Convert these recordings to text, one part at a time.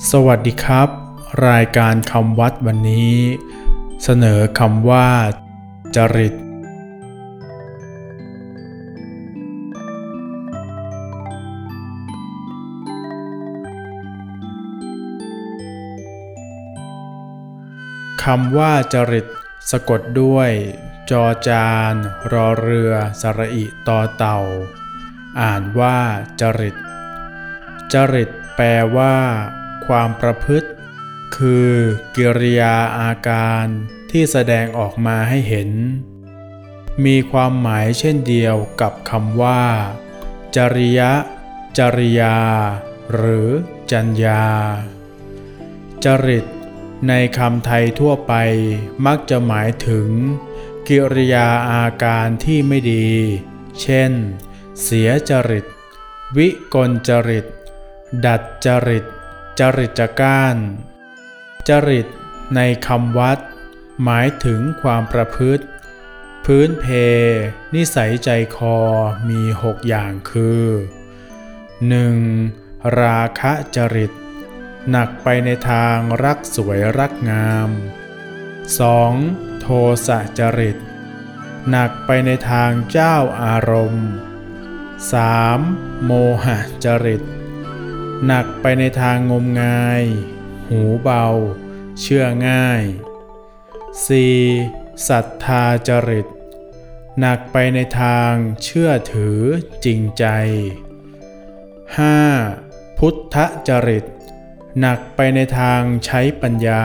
สวัสดีครับ รายการคำวัดวันนี้ เสนอคำว่า จริต คำว่าจริต สะกดด้วย จอจาน รอเรือ สระอิต่อเต่า อ่านว่าจริต จริตแปลว่า ความประพฤติ คือกิริยาอาการที่แสดงออกมาให้เห็น มีความหมายเช่นเดียวกับคำว่า จริยะ จริยา หรือจัญญา จริต ในคำไทยทั่วไปมักจะหมายถึง กิริยาอาการที่ไม่ดี เช่น เสียจริต วิกลจริต ดัดจริต จริตจก้าน จริตในคำวัด หมายถึงความประพฤติ พื้นเพ นิสัยใจคอมีหกอย่างคือ 1. ราคะจริต หนักไปในทางรักสวยรักงาม 2. โทสะจริต หนักไปในทางเจ้าอารมณ์ 3. โมหะจริต หนักไปในทางงมงาย หูเบา เชื่อง่าย 4. ศรัทธาจริต หนักไปในทางเชื่อถือจริงใจ 5. พุทธจริต หนักไปในทางใช้ปัญญา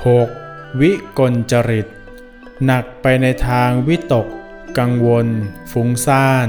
6. วิกลจริต หนักไปในทางวิตก กังวล ฟุ้งซ่าน